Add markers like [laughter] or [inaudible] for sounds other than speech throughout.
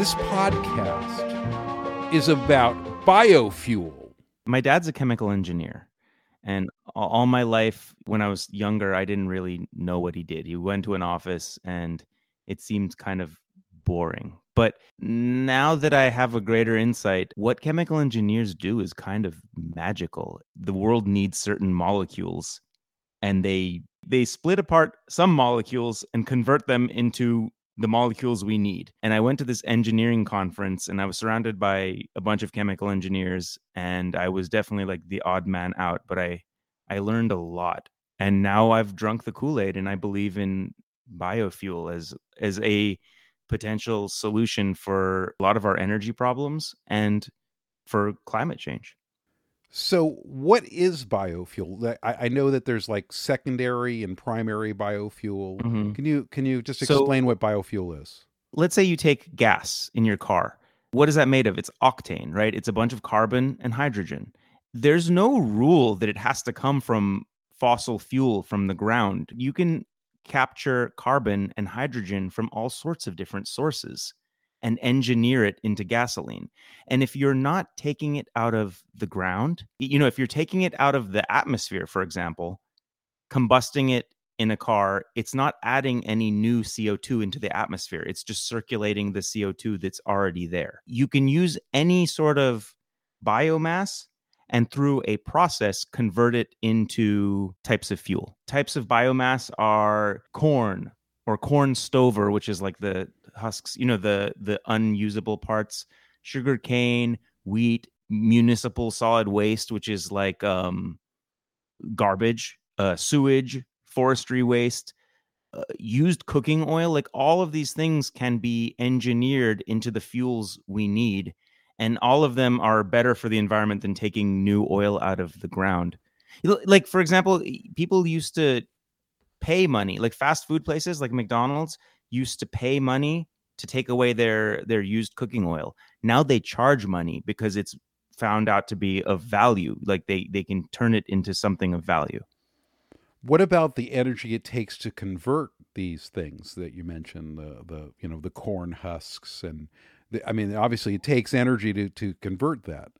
This podcast is about biofuel. My dad's a chemical engineer. And all my life, when I was younger, I didn't really know what he did. He went to an office and it seemed kind of boring. But now that I have a greater insight, what chemical engineers do is kind of magical. The world needs certain molecules and they they split apart some molecules and convert them into the molecules we need. And I went to this engineering conference and I was surrounded by a bunch of chemical engineers and I was definitely like the odd man out, but I I learned a lot. And now I've drunk the Kool-Aid and I believe in biofuel as as a potential solution for a lot of our energy problems and for climate change. So, what is biofuel? I, I know that there's like secondary and primary biofuel. Mhm. Can you can you just So- explain what biofuel is? let's say you take gas in your car. What is that made of? It's octane, right? It's a bunch of carbon and hydrogen. There's no rule that it has to come from fossil fuel from the ground. You can capture carbon and hydrogen from all sorts of different sources and engineer it into gasoline. And if you're not taking it out of the ground, you know, if you're taking it out of the atmosphere, for example, combusting it in a car, it's not adding any new CO2 into the atmosphere. It's just circulating the CO2 that's already there. You can use any sort of biomass and through a process convert it into types of fuel. Types of biomass are corn or corn stover, which is like the husks, you know, the the unusable parts, sugar cane, wheat, municipal solid waste, which is like um garbage, uh, sewage, forestry waste, uh, used cooking oil. Like all of these things can be engineered into the fuels we need. And all of them are better for the environment than taking new oil out of the ground. Like, for example, people used to pay money, like fast food places like McDonald's used to pay money to take away their their used cooking oil. Now they charge money because it's found out to be of value. Like they they can turn it into something of value. What about the energy it takes to convert these things that you mentioned the the you know the corn husks and the, I mean obviously it takes energy to to convert that.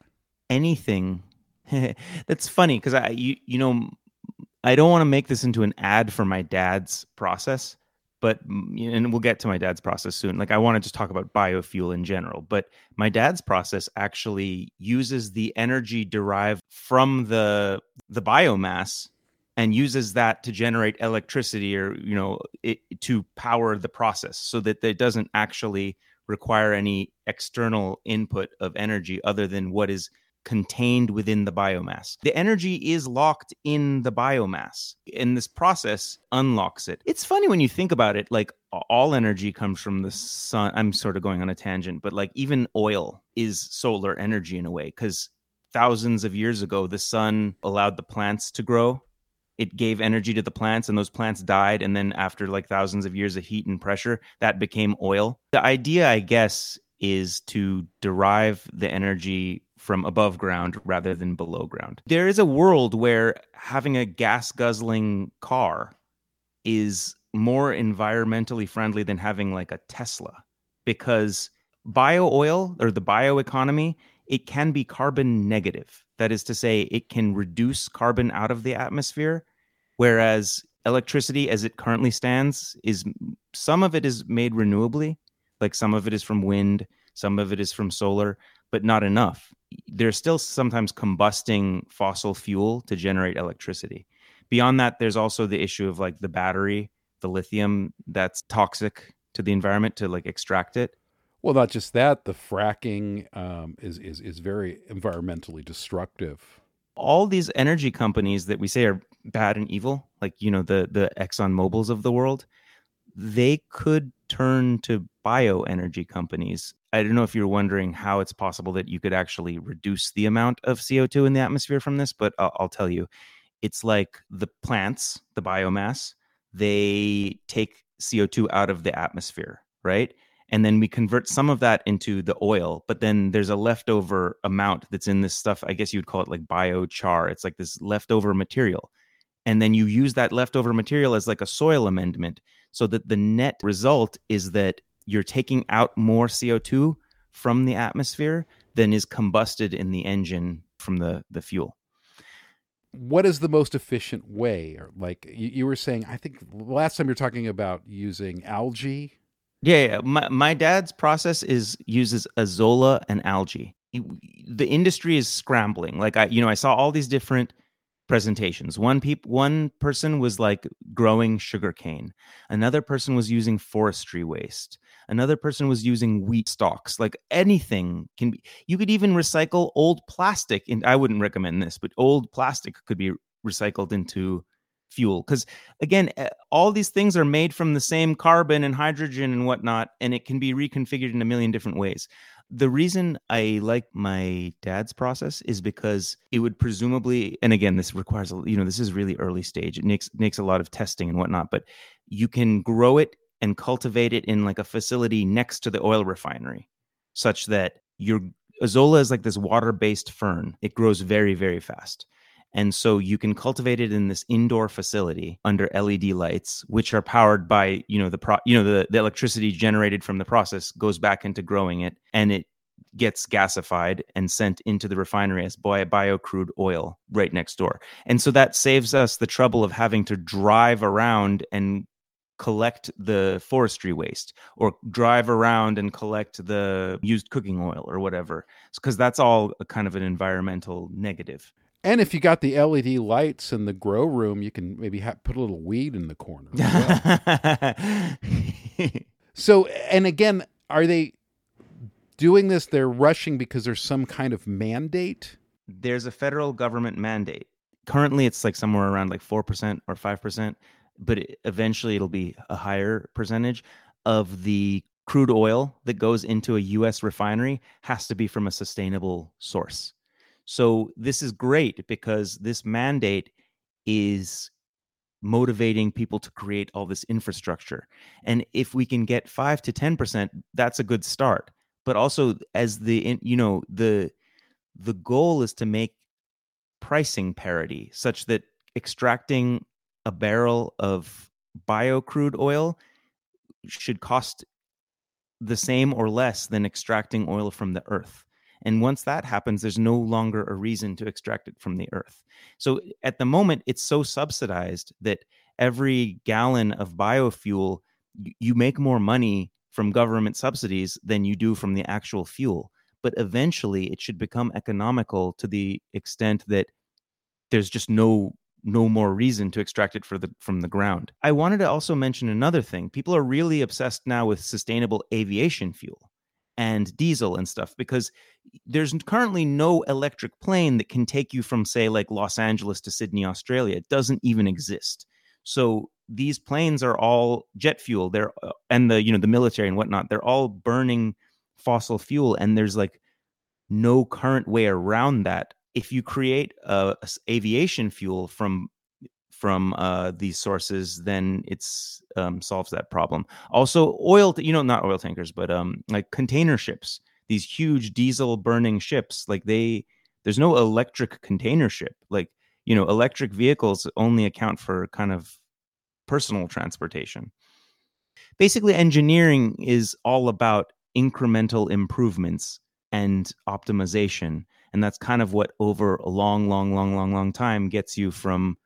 anything [laughs] that's funny because i you, you know i don't want to make this into an ad for my dad's process but mm, and we'll get to my dad's process soon. Like i want to just talk about biofuel in general but my dad's process actually uses the energy derived from the the biomass and uses that to generate electricity or you know it, to power the process so that it doesn't actually require any external input of energy other than what is contained within the biomass. The energy is locked in the biomass, and this process unlocks it. It's funny when you think about it, like all energy comes from the sun. I'm sort of going on a tangent, but like even oil is solar energy in a way because thousands of years ago, the sun allowed the plants to grow. It gave energy to the plants, and those plants died. And then, after like thousands of years of heat and pressure, that became oil. The idea, I guess, is to derive the energy from above ground rather than below ground. There is a world where having a gas guzzling car is more environmentally friendly than having like a Tesla because bio oil or the bioeconomy it can be carbon negative that is to say it can reduce carbon out of the atmosphere whereas electricity as it currently stands is some of it is made renewably like some of it is from wind some of it is from solar but not enough there's still sometimes combusting fossil fuel to generate electricity beyond that there's also the issue of like the battery the lithium that's toxic to the environment to like extract it Well, not just that, the fracking um, is is is very environmentally destructive. all these energy companies that we say are bad and evil, like you know the the Exxon Mobil's of the world, they could turn to bioenergy companies. I don't know if you're wondering how it's possible that you could actually reduce the amount of CO2 in the atmosphere from this, but I'll, I'll tell you, it's like the plants, the biomass, they take CO2 out of the atmosphere, right? And then we convert some of that into the oil, but then there's a leftover amount that's in this stuff. I guess you'd call it like biochar. It's like this leftover material. And then you use that leftover material as like a soil amendment so that the net result is that you're taking out more CO2 from the atmosphere than is combusted in the engine from the the fuel. What is the most efficient way? Or like you, you were saying, I think last time you're talking about using algae. Yeah, yeah. My, my dad's process is uses azolla and algae. The industry is scrambling. Like I, you know, I saw all these different presentations. One peop- one person was like growing sugarcane. Another person was using forestry waste. Another person was using wheat stalks. Like anything can be. You could even recycle old plastic. And I wouldn't recommend this, but old plastic could be recycled into fuel because again eh, all these things are made from the same carbon and hydrogen and whatnot and it can be reconfigured in a million different ways the reason I like my dad's process is because it would presumably, and again, this requires, you know, this is really early stage. It makes makes a lot of testing and whatnot, but you can grow it and cultivate it in like a facility next to the oil refinery, such that your azolla is like this water based fern. It grows very very fast. And so you can cultivate it in this indoor facility under LED lights, which are powered by, you know, the pro, you know, the, the electricity generated from the process goes back into growing it and it gets gasified and sent into the refinery as bio, bio crude oil right next door. And so that saves us the trouble of having to drive around and collect the forestry waste or drive around and collect the used cooking oil or whatever because that's all kind of an environmental negative and if you got the LED lights in the grow room, you can maybe ha- put a little weed in the corner. Well. [laughs] so, and again, are they doing this? They're rushing because there's some kind of mandate? There's a federal government mandate. Currently, it's like somewhere around like 4% or 5%, but it, eventually it'll be a higher percentage of the crude oil that goes into a US refinery has to be from a sustainable source. So this is great because this mandate is motivating people to create all this infrastructure. And if we can get 5 to 10%, that's a good start. But also as the you know the the goal is to make pricing parity such that extracting a barrel of bio crude oil should cost the same or less than extracting oil from the earth. And once that happens, there's no longer a reason to extract it from the earth. So at the moment, it's so subsidized that every gallon of biofuel, you make more money from government subsidies than you do from the actual fuel. But eventually, it should become economical to the extent that there's just no no more reason to extract it for the, from the ground. I wanted to also mention another thing. People are really obsessed now with sustainable aviation fuel and diesel and stuff because there's currently no electric plane that can take you from say like Los Angeles to Sydney, Australia. It doesn't even exist. So these planes are all jet fuel. They're uh, and the you know the military and whatnot. They're all burning fossil fuel, and there's like no current way around that. If you create a, a aviation fuel from from uh, these sources, then it's um, solves that problem. Also, oil, you know, not oil tankers, but um, like container ships, these huge diesel burning ships, like they, there's no electric container ship. Like, you know, electric vehicles only account for kind of personal transportation. Basically, engineering is all about incremental improvements and optimization. And that's kind of what over a long, long, long, long, long time gets you from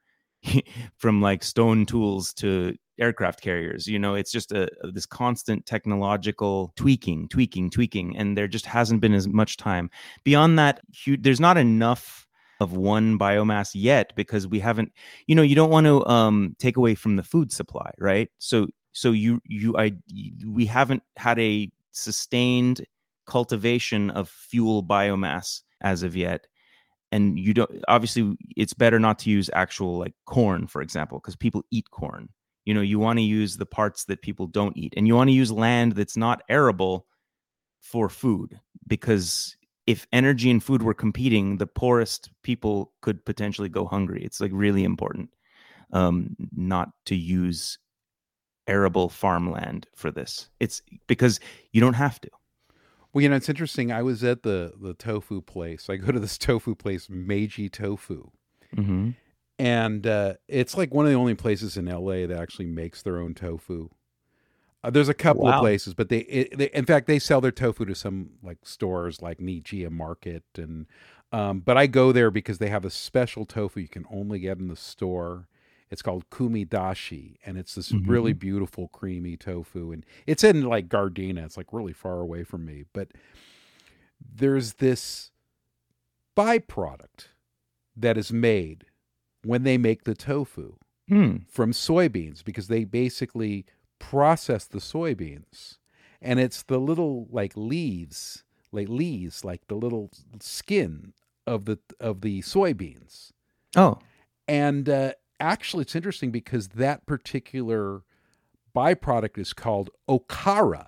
[laughs] from like stone tools to aircraft carriers you know? It's just a, this constant technological tweaking tweaking tweaking and there just hasn't been as much time. Beyond that there's not enough of one biomass yet because we haven't you know you don't want to um take away from the food supply right? So so you you i we haven't had a sustained cultivation of fuel biomass as of yet and you don't obviously it's better not to use actual like corn for example because people eat corn. You know you want to use the parts that people don't eat and you want to use land that's not arable for food because if energy and food were competing the poorest people could potentially go hungry. It's like really important um, not to use arable farmland for this. It's because you don't have to well, you know, it's interesting. I was at the the tofu place. I go to this [laughs] tofu place, Meiji Tofu, mm-hmm. and uh, it's like one of the only places in LA that actually makes their own tofu. Uh, there's a couple Wow. of places, but they, it, they, in fact, they sell their tofu to some like stores like Nijiya Market, and um, but I go there because they have a special tofu you can only get in the store. It's called kumidashi, and it's this Mhm. really beautiful creamy tofu, and it's in like Gardena. It's like really far away from me, but there's this byproduct that is made when they make the tofu Hmm. from soybeans because they basically process the soybeans and it's the little like leaves like leaves like the little skin of the of the soybeans Oh. and uh, actually it's interesting because that particular byproduct is called okara.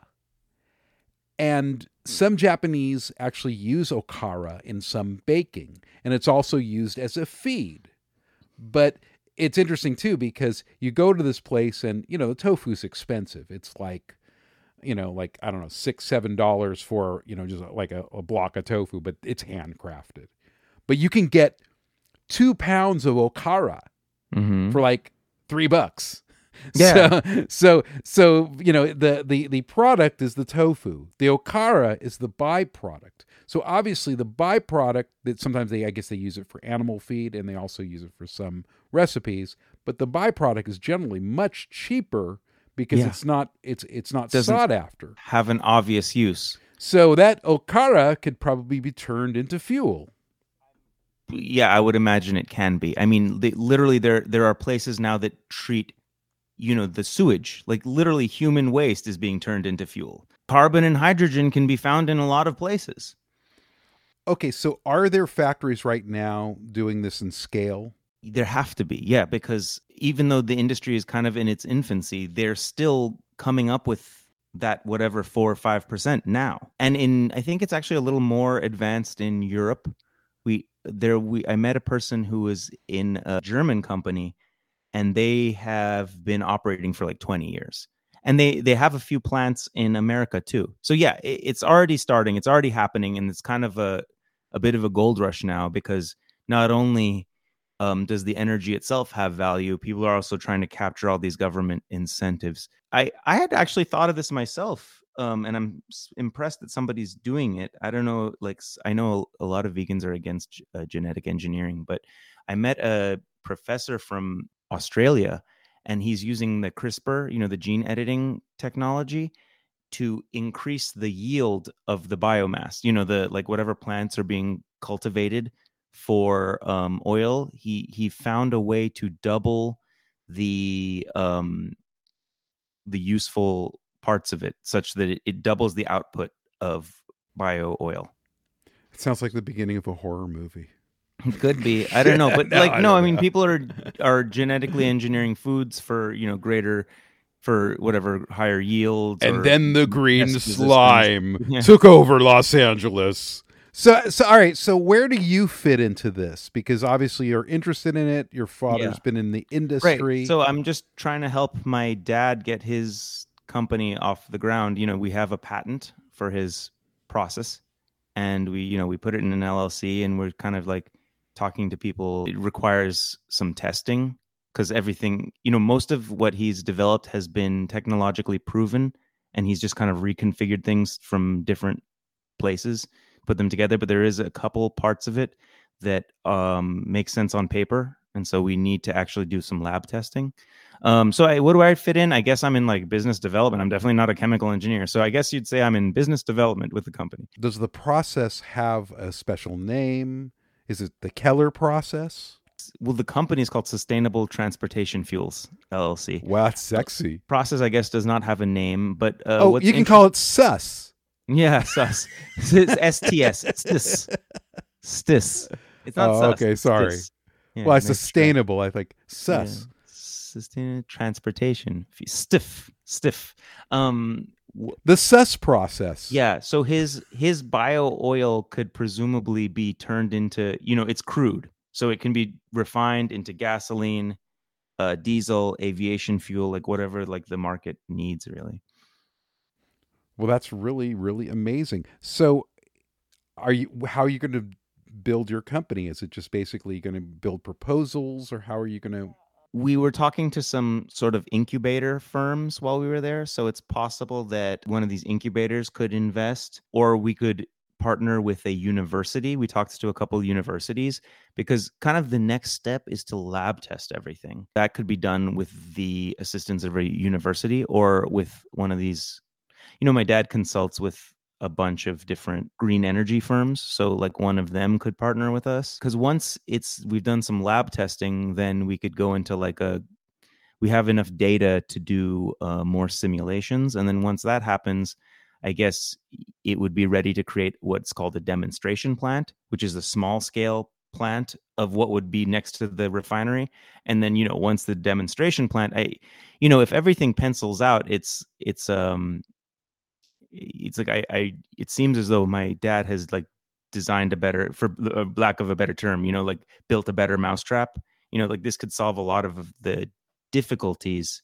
And some japanese actually use okara in some baking and it's also used as a feed. But it's interesting too because you go to this place and you know the tofu's expensive. It's like you know like i don't know six seven dollars for you know just like a, a block of tofu but it's handcrafted. But you can get two pounds of okara hmm for like three bucks [laughs] Yeah. so, so so you know the the the product is the tofu the okara is the byproduct so obviously the byproduct that sometimes they i guess they use it for animal feed and they also use it for some recipes but the byproduct is generally much cheaper because Yeah. it's not it's it's not Doesn't- sought after Have an obvious use. so that okara could probably be turned into fuel yeah i would imagine it can be. I mean they, literally there there are places now that treat you know the sewage like literally human waste is being turned into fuel. Carbon and hydrogen can be found in a lot of places. Okay so are there factories right now doing this in scale? There have to be yeah because even though the industry is kind of in its infancy they're still coming up with that whatever 4 or 5% now. And in i think it's actually a little more advanced in europe. We there we i met a person who was in a german company and they have been operating for like 20 years. And they they have a few plants in america too. So yeah it, it's already starting it's already happening and it's kind of a a bit of a gold rush now because not only um, does the energy itself have value? People are also trying to capture all these government incentives. I i had actually thought of this myself um, and i'm impressed that somebody's doing it. I don't know like i know a lot of vegans are against uh, genetic engineering but i met a professor from australia and he's using the crispr you know the gene editing technology to increase the yield of the biomass you know the like whatever plants are being cultivated for um, oil he he found a way to double the um the useful parts of it such that it, it doubles the output of bio oil it sounds like the beginning of a horror movie [laughs] could be i don't know but [laughs] No, like I no i mean know. people are [laughs] are genetically engineering foods for you know greater for whatever higher yields or and then the green slime Yeah. took over Los Angeles. So, so all right. So, where do you fit into this? Because obviously, you're interested in it. Your father's Yeah. been in the industry. Right. So I'm just trying to help my dad get his company off the ground. You know, we have a patent for his process and we, you know, we put it in an LLC and we're kind of like talking to people. It requires some testing because everything, you know, most of what he's developed has been technologically proven and he's just kind of reconfigured things from different places, put them together. But there is a couple parts of it that um, make sense on paper. And so we need to actually do some lab testing. Um, so I, what do I fit in? I guess I'm in like business development. I'm definitely not a chemical engineer. So I guess you'd say I'm in business development with the company. Does the process have a special name? Is it the Keller process? Well, the company is called Sustainable Transportation Fuels LLC. Wow, that's sexy. Process, I guess, does not have a name, but uh, oh, you can inter- call it sus. Yeah, sus. it's STS. Stis. Stis. It's not Oh, sus. okay, it's sorry. Yeah, well, it's sustainable. I think sus. Yeah. Sustainable transportation. Stiff. Stiff. Um, The sus process. yeah. So his his bio oil could presumably be turned into, you know, it's crude, so it can be refined into gasoline, uh, diesel, aviation fuel, like whatever like the market needs, really. Well, that's really, really amazing. So, are you? How are you going to build your company? Is it just basically going to build proposals, or how are you going to? we were talking to some sort of incubator firms while we were there. So it's possible that one of these incubators could invest, or we could partner with a university. We talked to a couple of universities because kind of the next step is to lab test everything. That could be done with the assistance of a university or with one of these. You know, my dad consults with a bunch of different green energy firms so like one of them could partner with us. Because once it's we've done some lab testing then we could go into like a we have enough data to do uh, more simulations and then once that happens i guess it would be ready to create what's called a demonstration plant which is a small scale plant of what would be next to the refinery. And then you know once the demonstration plant i you know if everything pencils out it's it's um it's like I, I it seems as though my dad has like designed a better for lack of a better term you know like built a better mousetrap you know like this could solve a lot of the difficulties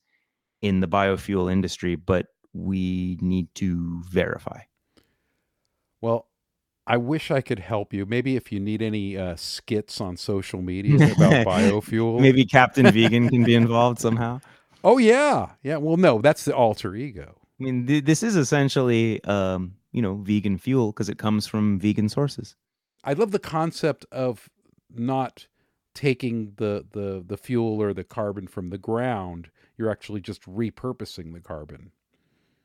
in the biofuel industry but we need to verify well I wish I could help you. Maybe if you need any uh, skits on social media [laughs] about biofuel, maybe Captain Vegan can be involved somehow. Oh yeah, yeah. Well, no, that's the alter ego. I mean, th- this is essentially, um, you know, vegan fuel because it comes from vegan sources. I love the concept of not taking the, the the fuel or the carbon from the ground. You're actually just repurposing the carbon.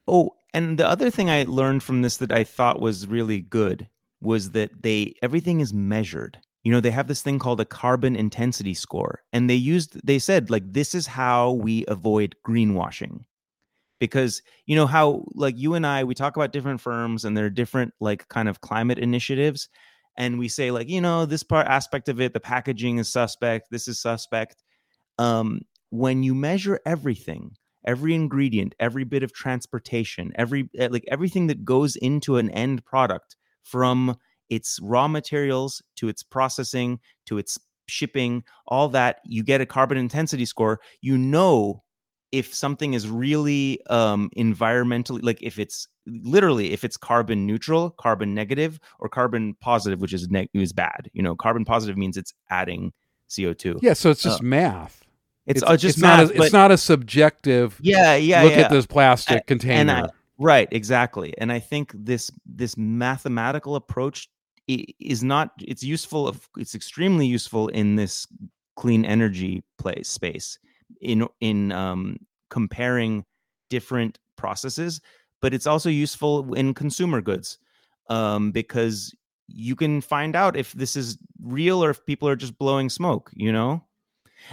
Oh, and the other thing I learned from this that I thought was really good was that they everything is measured. You know, they have this thing called a carbon intensity score, and they used they said like this is how we avoid greenwashing because you know how like you and I we talk about different firms and their different like kind of climate initiatives and we say like you know this part aspect of it the packaging is suspect this is suspect. Um when you measure everything every ingredient every bit of transportation every eh, like everything that goes into an end product from its raw materials to its processing to its shipping all that you get a carbon intensity score you know if something is really um, environmentally like if it's literally if it's carbon neutral carbon negative or carbon positive which is neg- is bad you know carbon positive means it's adding co2 yeah so it's just uh, math. it's, it's uh, just it's math, not a, it's not a subjective yeah yeah look yeah. at this plastic I, container. I, right exactly. And i think this this mathematical approach is not it's useful it's extremely useful in this clean energy place space in in um, comparing different processes, but it's also useful in consumer goods um, because you can find out if this is real or if people are just blowing smoke. You know,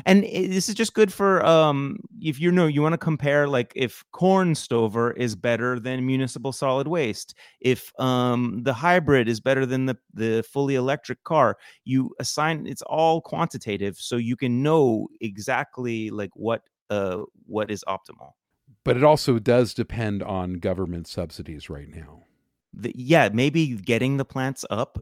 and this is just good for um if you know you want to compare like if corn stover is better than municipal solid waste if um the hybrid is better than the the fully electric car you assign it's all quantitative so you can know exactly like what uh what is optimal. But it also does depend on government subsidies right now. The, yeah maybe getting the plants up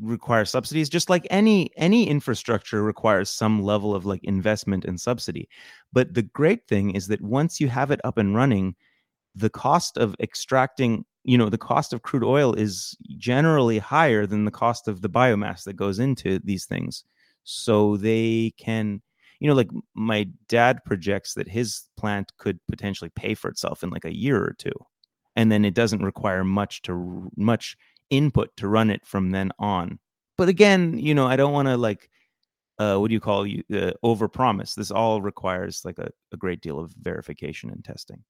requires subsidies just like any any infrastructure requires some level of like investment and subsidy. But the great thing is that once you have it up and running the cost of extracting you know the cost of crude oil is generally higher than the cost of the biomass that goes into these things. So they can you know like my dad projects that his plant could potentially pay for itself in like a year or two and then it doesn't require much to much input to run it from then on. But again, you know, I don't want to like, uh, what do you call you uh, over promise? This all requires like a, a great deal of verification and testing.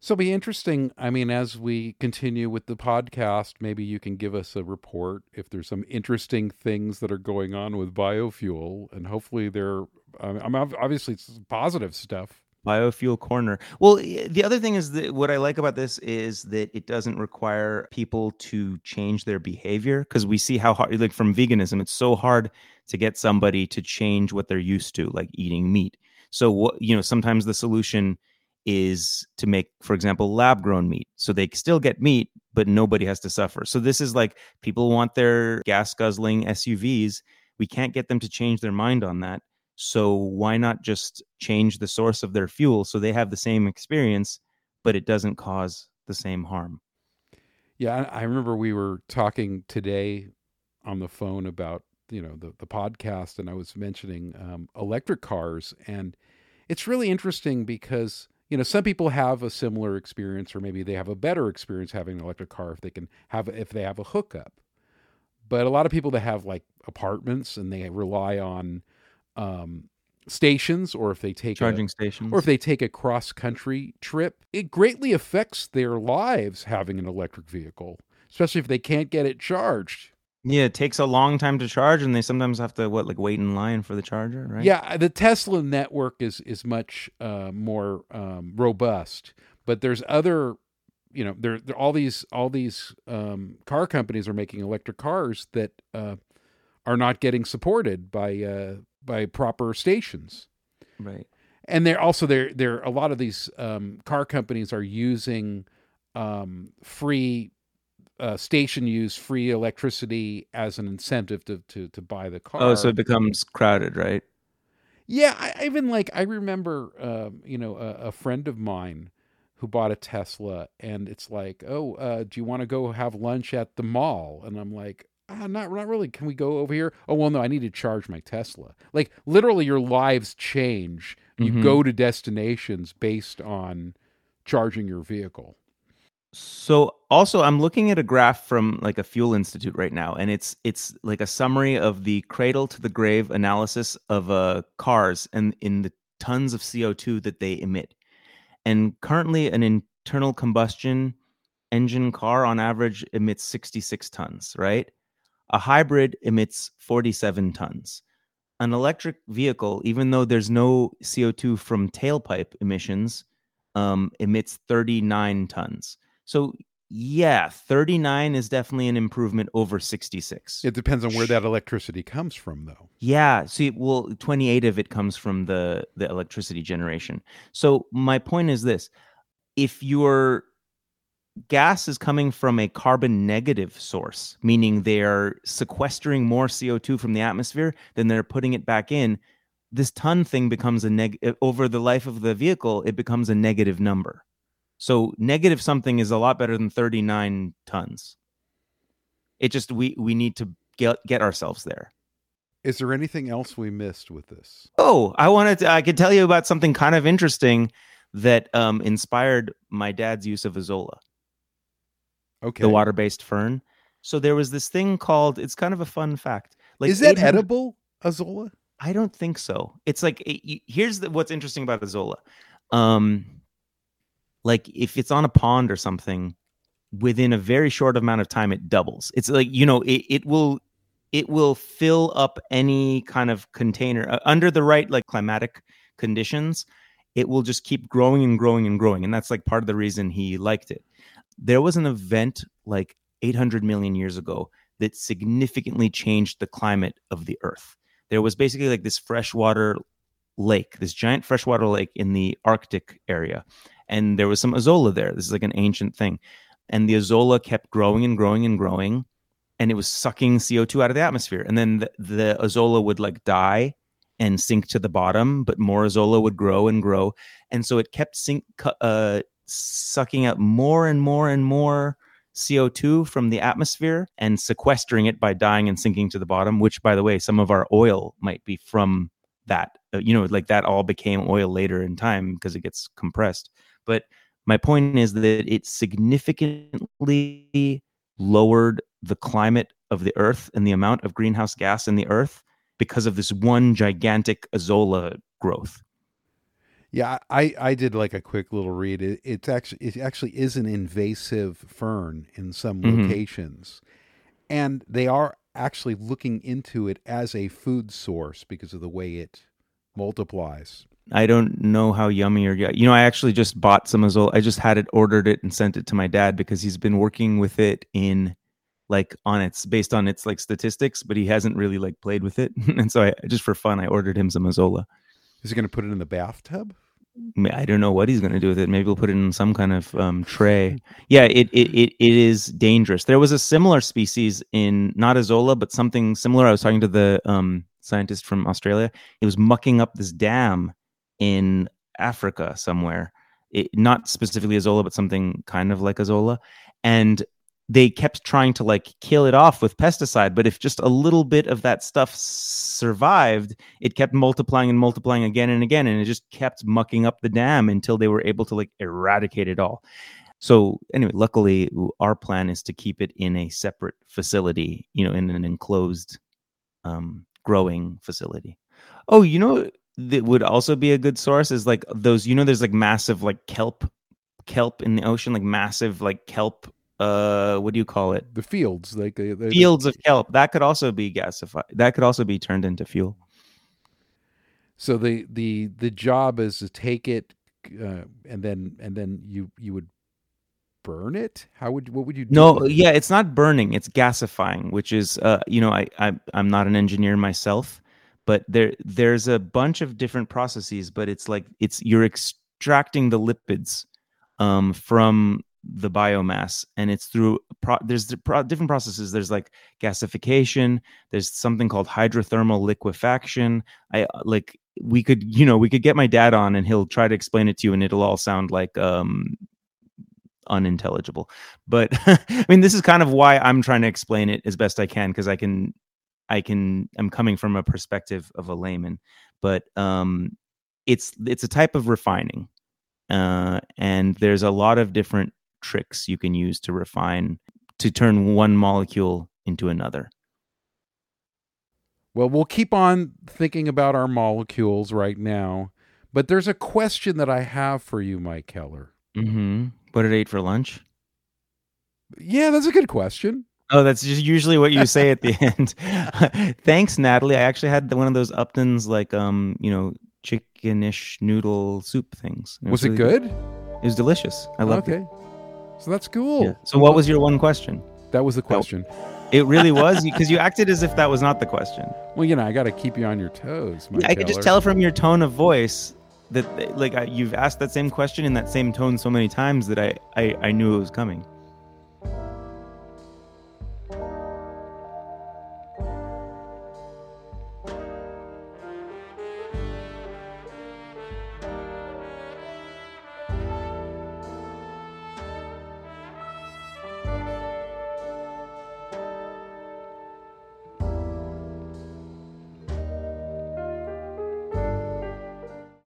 So be interesting. I mean, as we continue with the podcast, maybe you can give us a report if there's some interesting things that are going on with biofuel, and hopefully there. I'm obviously it's positive stuff biofuel corner. Well the other thing is that what i like about this is that it doesn't require people to change their behavior because we see how hard like from veganism it's so hard to get somebody to change what they're used to like eating meat. So what you know sometimes the solution is to make for example lab grown meat so they still get meat but nobody has to suffer. So this is like people want their gas guzzling suvs we can't get them to change their mind on that so why not just change the source of their fuel so they have the same experience, but it doesn't cause the same harm? Yeah, I remember we were talking today on the phone about you know the the podcast, and I was mentioning um, electric cars, and it's really interesting because you know some people have a similar experience, or maybe they have a better experience having an electric car if they can have if they have a hookup. But a lot of people that have like apartments and they rely on um, stations or if they take charging a, stations or if they take a cross country trip, it greatly affects their lives having an electric vehicle, especially if they can't get it charged. Yeah, it takes a long time to charge, and they sometimes have to what like wait in line for the charger, right? Yeah, the Tesla network is is much uh, more um, robust, but there's other, you know, there, there all these all these um, car companies are making electric cars that uh, are not getting supported by uh, by proper stations. Right. And they're also there. There a lot of these um, car companies are using um, free uh, station use, free electricity as an incentive to to to buy the car. Oh, so it becomes crowded, right? Yeah, I, even like I remember, um, you know, a, a, friend of mine who bought a Tesla, and it's like, oh, uh, do you want to go have lunch at the mall? And I'm like, ah, not not really. Can we go over here? Oh well, no, I need to charge my Tesla. Like literally, your lives change. You mm-hmm. go to destinations based on charging your vehicle. So also I'm looking at a graph from like a fuel institute right now and it's it's like a summary of the cradle to the grave analysis of uh cars and in the tons of CO2 that they emit. And currently an internal combustion engine car on average emits 66 tons, right? A hybrid emits 47 tons. An electric vehicle, even though there's no CO2 from tailpipe emissions, um, emits 39 tons. So yeah, 39 is definitely an improvement over 66. It depends on where that electricity comes from though. Yeah, see well 28 of it comes from the the electricity generation. So my point is this, if your gas is coming from a carbon negative source, meaning they're sequestering more CO2 from the atmosphere than they're putting it back in, this ton thing becomes a neg over the life of the vehicle, it becomes a negative number. So negative something is a lot better than 39 tons. It just we we need to get get ourselves there. Is there anything else we missed with this? Oh, I wanted to I could tell you about something kind of interesting that um, inspired my dad's use of Azolla. Okay. The water-based fern. So there was this thing called it's kind of a fun fact. Like Is that edible Azolla? I don't think so. It's like it, here's the, what's interesting about Azolla. Um like if it's on a pond or something within a very short amount of time it doubles. It's like you know it, it will it will fill up any kind of container uh, under the right like climatic conditions it will just keep growing and growing and growing and that's like part of the reason he liked it there was an event like 800 million years ago that significantly changed the climate of the earth. There was basically like this freshwater lake, this giant freshwater lake in the Arctic area. And there was some Azolla there. This is like an ancient thing. And the Azolla kept growing and growing and growing. And it was sucking CO2 out of the atmosphere. And then the, the Azolla would like die and sink to the bottom, but more Azolla would grow and grow. And so it kept sink, uh, sucking up more and more and more CO2 from the atmosphere and sequestering it by dying and sinking to the bottom, which, by the way, some of our oil might be from that. Uh, you know, like that all became oil later in time because it gets compressed. But my point is that it significantly lowered the climate of the earth and the amount of greenhouse gas in the earth because of this one gigantic azolla growth. Yeah, I, I did like a quick little read. It, it's actually it actually is an invasive fern in some mm-hmm. locations, and they are actually looking into it as a food source because of the way it multiplies. I don't know how yummy or yeah. you know I actually just bought some Azul. I just had it ordered it and sent it to my dad because he's been working with it in like on its based on its like statistics, but he hasn't really like played with it. [laughs] and so I just for fun I ordered him some Azolla. Is he going to put it in the bathtub? I don't know what he's going to do with it. Maybe we'll put it in some kind of um, tray. [laughs] Yeah, it, it it it is dangerous. There was a similar species in not Azolla, but something similar. I was talking to the um, scientist from Australia. It was mucking up this dam in Africa somewhere. It, not specifically Azolla, but something kind of like Azolla. And they kept trying to like kill it off with pesticide but if just a little bit of that stuff survived it kept multiplying and multiplying again and again and it just kept mucking up the dam until they were able to like eradicate it all. So anyway luckily our plan is to keep it in a separate facility you know in an enclosed um, growing facility. Oh you know that would also be a good source is like those you know there's like massive like kelp kelp in the ocean like massive like kelp uh what do you call it? The fields like they, they, fields of kelp. That could also be gasified that could also be turned into fuel. So the the the job is to take it uh, and then and then you you would burn it? How would what would you do no yeah it's not burning it's gasifying which is uh you know i, I i'm not an engineer myself but there there's a bunch of different processes but it's like it's you're extracting the lipids um, from the biomass and it's through pro- there's the pro- different processes. There's like gasification there's something called hydrothermal liquefaction. I uh, like we could you know we could get my dad on and he'll try to explain it to you and it'll all sound like um unintelligible. But [laughs] i mean this is kind of why i'm trying to explain it as best i can because i can i can i'm coming from a perspective of a layman. But um it's it's a type of refining uh, and there's a lot of different tricks you can use to refine to turn one molecule into another. Well, we'll keep on thinking about our molecules right now, but there's a question that I have for you, Mike Keller. Mm-hmm. What did I eat for lunch? Yeah, that's a good question. Oh, that's just usually what you say at the [laughs] end. [laughs] Thanks, Natalie. I actually had one of those Upton's, like, um, you know, chickenish noodle soup things. It was, was, it really good? good? It was delicious. I loved okay. it. So that's cool. Yeah. So what was your one question? That was the question. It really [laughs] was because you acted as if that was not the question. Well, you know, I got to keep you on your toes. Yeah, I could just tell from your tone of voice that, like, you've asked that same question in that same tone so many times that I, I, I knew it was coming.